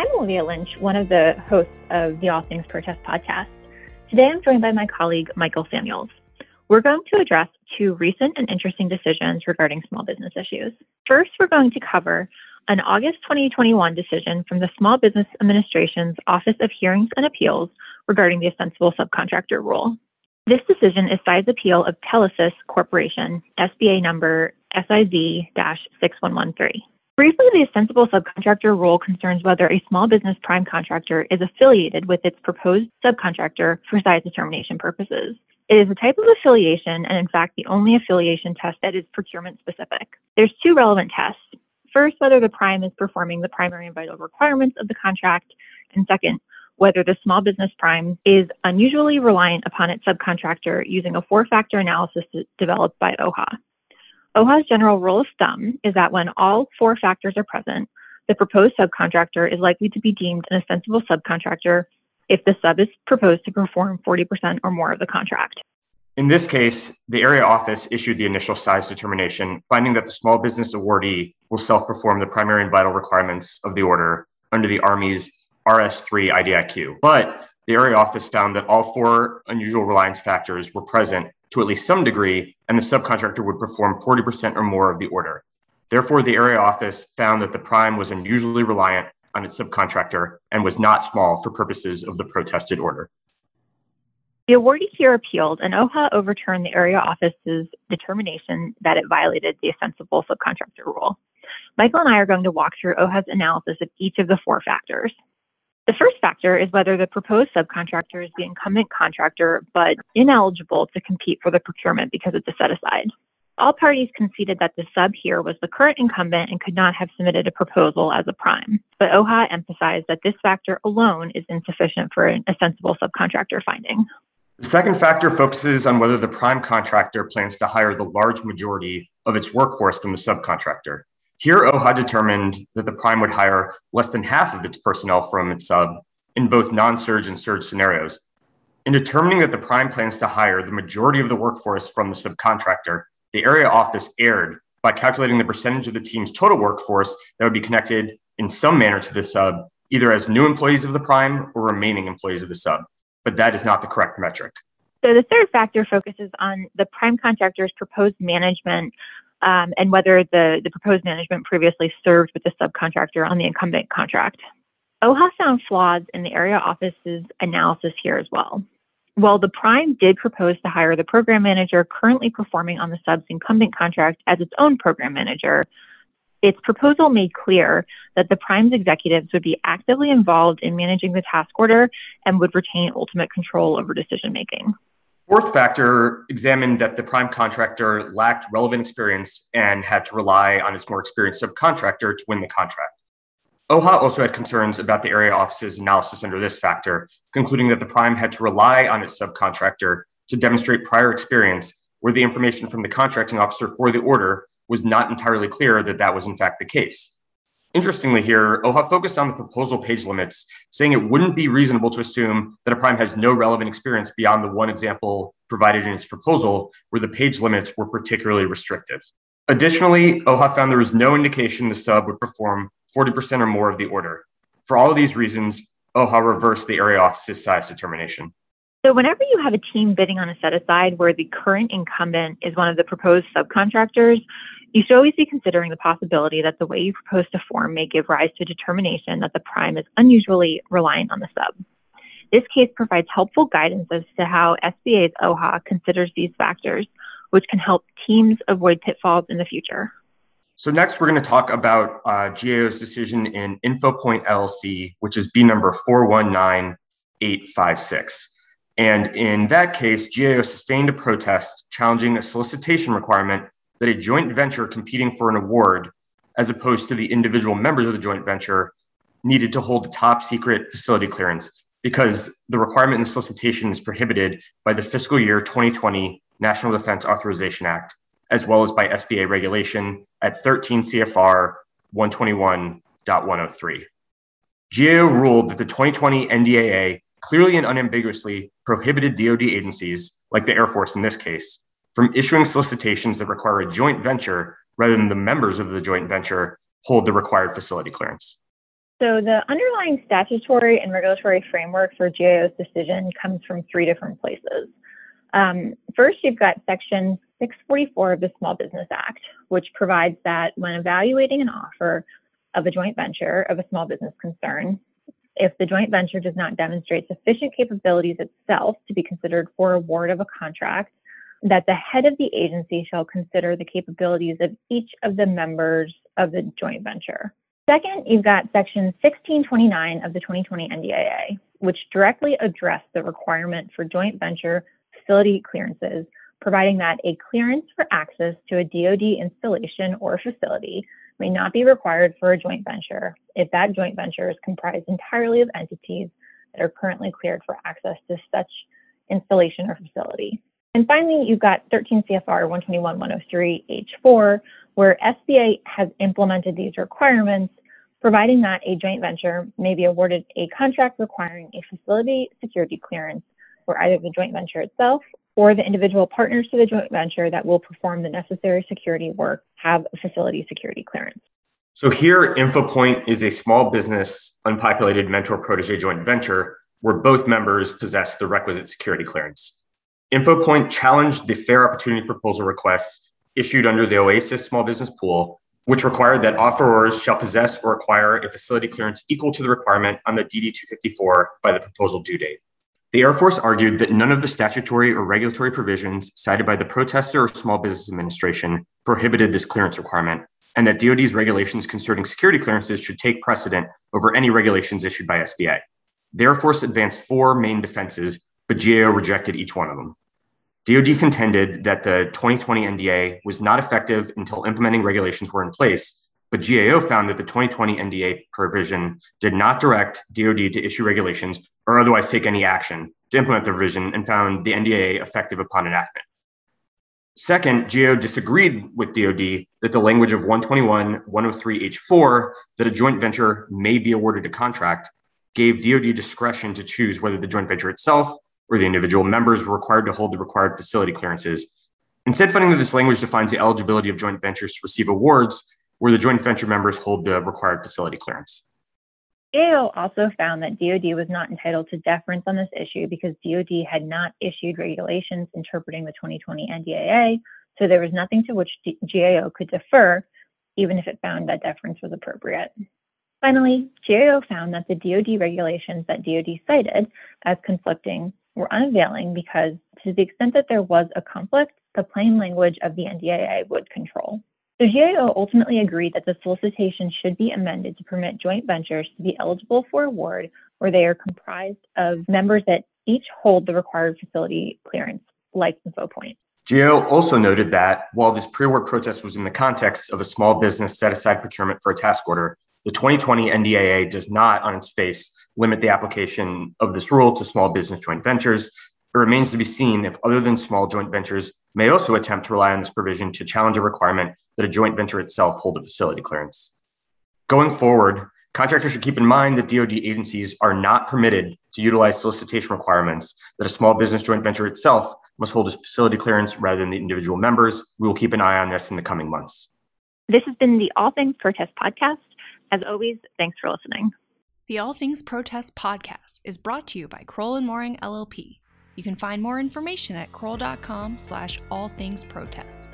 I'm Olivia Lynch, one of the hosts of the All Things Protest podcast. Today I'm joined by my colleague, Michael Samuels. We're going to address two recent and interesting decisions regarding small business issues. First, we're going to cover an August 2021 decision from the Small Business Administration's Office of Hearings and Appeals regarding the ostensible subcontractor rule. This decision is size appeal of Telesis Corporation, SBA number SIZ 6113. Briefly, the ostensible subcontractor rule concerns whether a small business prime contractor is affiliated with its proposed subcontractor for size determination purposes. It is a type of affiliation, and in fact, the only affiliation test that is procurement specific. There's two relevant tests. First, whether the prime is performing the primary and vital requirements of the contract, and second, whether the small business prime is unusually reliant upon its subcontractor using a four factor analysis developed by OHA. OHA's general rule of thumb is that when all four factors are present, the proposed subcontractor is likely to be deemed an ostensible subcontractor if the sub is proposed to perform 40% or more of the contract. In this case, the area office issued the initial size determination, finding that the small business awardee will self perform the primary and vital requirements of the order under the Army's RS3 IDIQ. But the area office found that all four unusual reliance factors were present to at least some degree, and the subcontractor would perform 40% or more of the order. Therefore, the area office found that the prime was unusually reliant on its subcontractor and was not small for purposes of the protested order. The awardee here appealed, and OHA overturned the area office's determination that it violated the ostensible subcontractor rule. Michael and I are going to walk through OHA's analysis of each of the four factors. The first factor is whether the proposed subcontractor is the incumbent contractor but ineligible to compete for the procurement because it's a set aside. All parties conceded that the sub here was the current incumbent and could not have submitted a proposal as a prime, but OHA emphasized that this factor alone is insufficient for an ostensible subcontractor finding. The second factor focuses on whether the prime contractor plans to hire the large majority of its workforce from the subcontractor. Here, OHA determined that the prime would hire less than half of its personnel from its sub in both non surge and surge scenarios. In determining that the prime plans to hire the majority of the workforce from the subcontractor, the area office erred by calculating the percentage of the team's total workforce that would be connected in some manner to the sub, either as new employees of the prime or remaining employees of the sub. But that is not the correct metric. So the third factor focuses on the prime contractor's proposed management um, and whether the, the proposed management previously served with the subcontractor on the incumbent contract. OHA found flaws in the area office's analysis here as well. While the prime did propose to hire the program manager currently performing on the sub's incumbent contract as its own program manager, its proposal made clear that the prime's executives would be actively involved in managing the task order and would retain ultimate control over decision making. Fourth factor examined that the prime contractor lacked relevant experience and had to rely on its more experienced subcontractor to win the contract. OHA also had concerns about the area office's analysis under this factor, concluding that the prime had to rely on its subcontractor to demonstrate prior experience, where the information from the contracting officer for the order was not entirely clear that that was in fact the case. Interestingly, here, OHA focused on the proposal page limits, saying it wouldn't be reasonable to assume that a prime has no relevant experience beyond the one example provided in its proposal, where the page limits were particularly restrictive. Additionally, OHA found there was no indication the sub would perform 40% or more of the order. For all of these reasons, OHA reversed the area office's size determination. So, whenever you have a team bidding on a set aside where the current incumbent is one of the proposed subcontractors, you should always be considering the possibility that the way you propose to form may give rise to a determination that the prime is unusually reliant on the sub. This case provides helpful guidance as to how SBA's OHA considers these factors, which can help teams avoid pitfalls in the future. So next, we're going to talk about uh, GAO's decision in InfoPoint LLC, which is B number 419856. And in that case, GAO sustained a protest challenging a solicitation requirement that a joint venture competing for an award, as opposed to the individual members of the joint venture, needed to hold a top secret facility clearance because the requirement in the solicitation is prohibited by the fiscal year 2020 National Defense Authorization Act, as well as by SBA regulation at 13 CFR 121.103. GAO ruled that the 2020 NDAA clearly and unambiguously prohibited DoD agencies, like the Air Force in this case, from issuing solicitations that require a joint venture rather than the members of the joint venture hold the required facility clearance. So the underlying statutory and regulatory framework for GAO's decision comes from three different places. Um, first, you've got Section 644 of the Small Business Act, which provides that when evaluating an offer of a joint venture of a small business concern, if the joint venture does not demonstrate sufficient capabilities itself to be considered for award of a contract, that the head of the agency shall consider the capabilities of each of the members of the joint venture. Second, you've got section 1629 of the 2020 NDAA, which directly addressed the requirement for joint venture facility clearances, providing that a clearance for access to a DoD installation or facility may not be required for a joint venture if that joint venture is comprised entirely of entities that are currently cleared for access to such installation or facility. And finally, you've got 13 CFR 121-103 H4, where SBA has implemented these requirements, providing that a joint venture may be awarded a contract requiring a facility security clearance for either the joint venture itself or the individual partners to the joint venture that will perform the necessary security work have a facility security clearance. So here, InfoPoint is a small business, unpopulated mentor protege joint venture where both members possess the requisite security clearance. InfoPoint challenged the fair opportunity proposal requests issued under the OASIS small business pool, which required that offerors shall possess or acquire a facility clearance equal to the requirement on the DD 254 by the proposal due date. The Air Force argued that none of the statutory or regulatory provisions cited by the protester or Small Business Administration prohibited this clearance requirement, and that DoD's regulations concerning security clearances should take precedent over any regulations issued by SBA. The Air Force advanced four main defenses, but GAO rejected each one of them. DoD contended that the 2020 NDAA was not effective until implementing regulations were in place, but GAO found that the 2020 NDAA provision did not direct DoD to issue regulations or otherwise take any action to implement the provision and found the NDAA effective upon enactment. Second, GAO disagreed with DoD that the language of 121 103H4 that a joint venture may be awarded a contract gave DoD discretion to choose whether the joint venture itself or the individual members were required to hold the required facility clearances. Instead, finding that this language defines the eligibility of joint ventures to receive awards where the joint venture members hold the required facility clearance. GAO also found that DoD was not entitled to deference on this issue because DoD had not issued regulations interpreting the 2020 NDAA, so there was nothing to which GAO could defer, even if it found that deference was appropriate. Finally, GAO found that the DoD regulations that DoD cited as conflicting were unavailing because, to the extent that there was a conflict, the plain language of the NDAA would control. So GAO ultimately agreed that the solicitation should be amended to permit joint ventures to be eligible for award where they are comprised of members that each hold the required facility clearance, like InfoPoint. GAO also noted that while this pre-award protest was in the context of a small business set-aside procurement for a task order, the 2020 NDAA does not, on its face, limit the application of this rule to small business joint ventures. It remains to be seen if other than small joint ventures may also attempt to rely on this provision to challenge a requirement that a joint venture itself hold a facility clearance. Going forward, contractors should keep in mind that DoD agencies are not permitted to utilize solicitation requirements, that a small business joint venture itself must hold a facility clearance rather than the individual members. We will keep an eye on this in the coming months. This has been the All Things Protest podcast. As always, thanks for listening. The All Things Protest podcast is brought to you by Crowell and Moring LLP. You can find more information at crowell.com slash all things protest.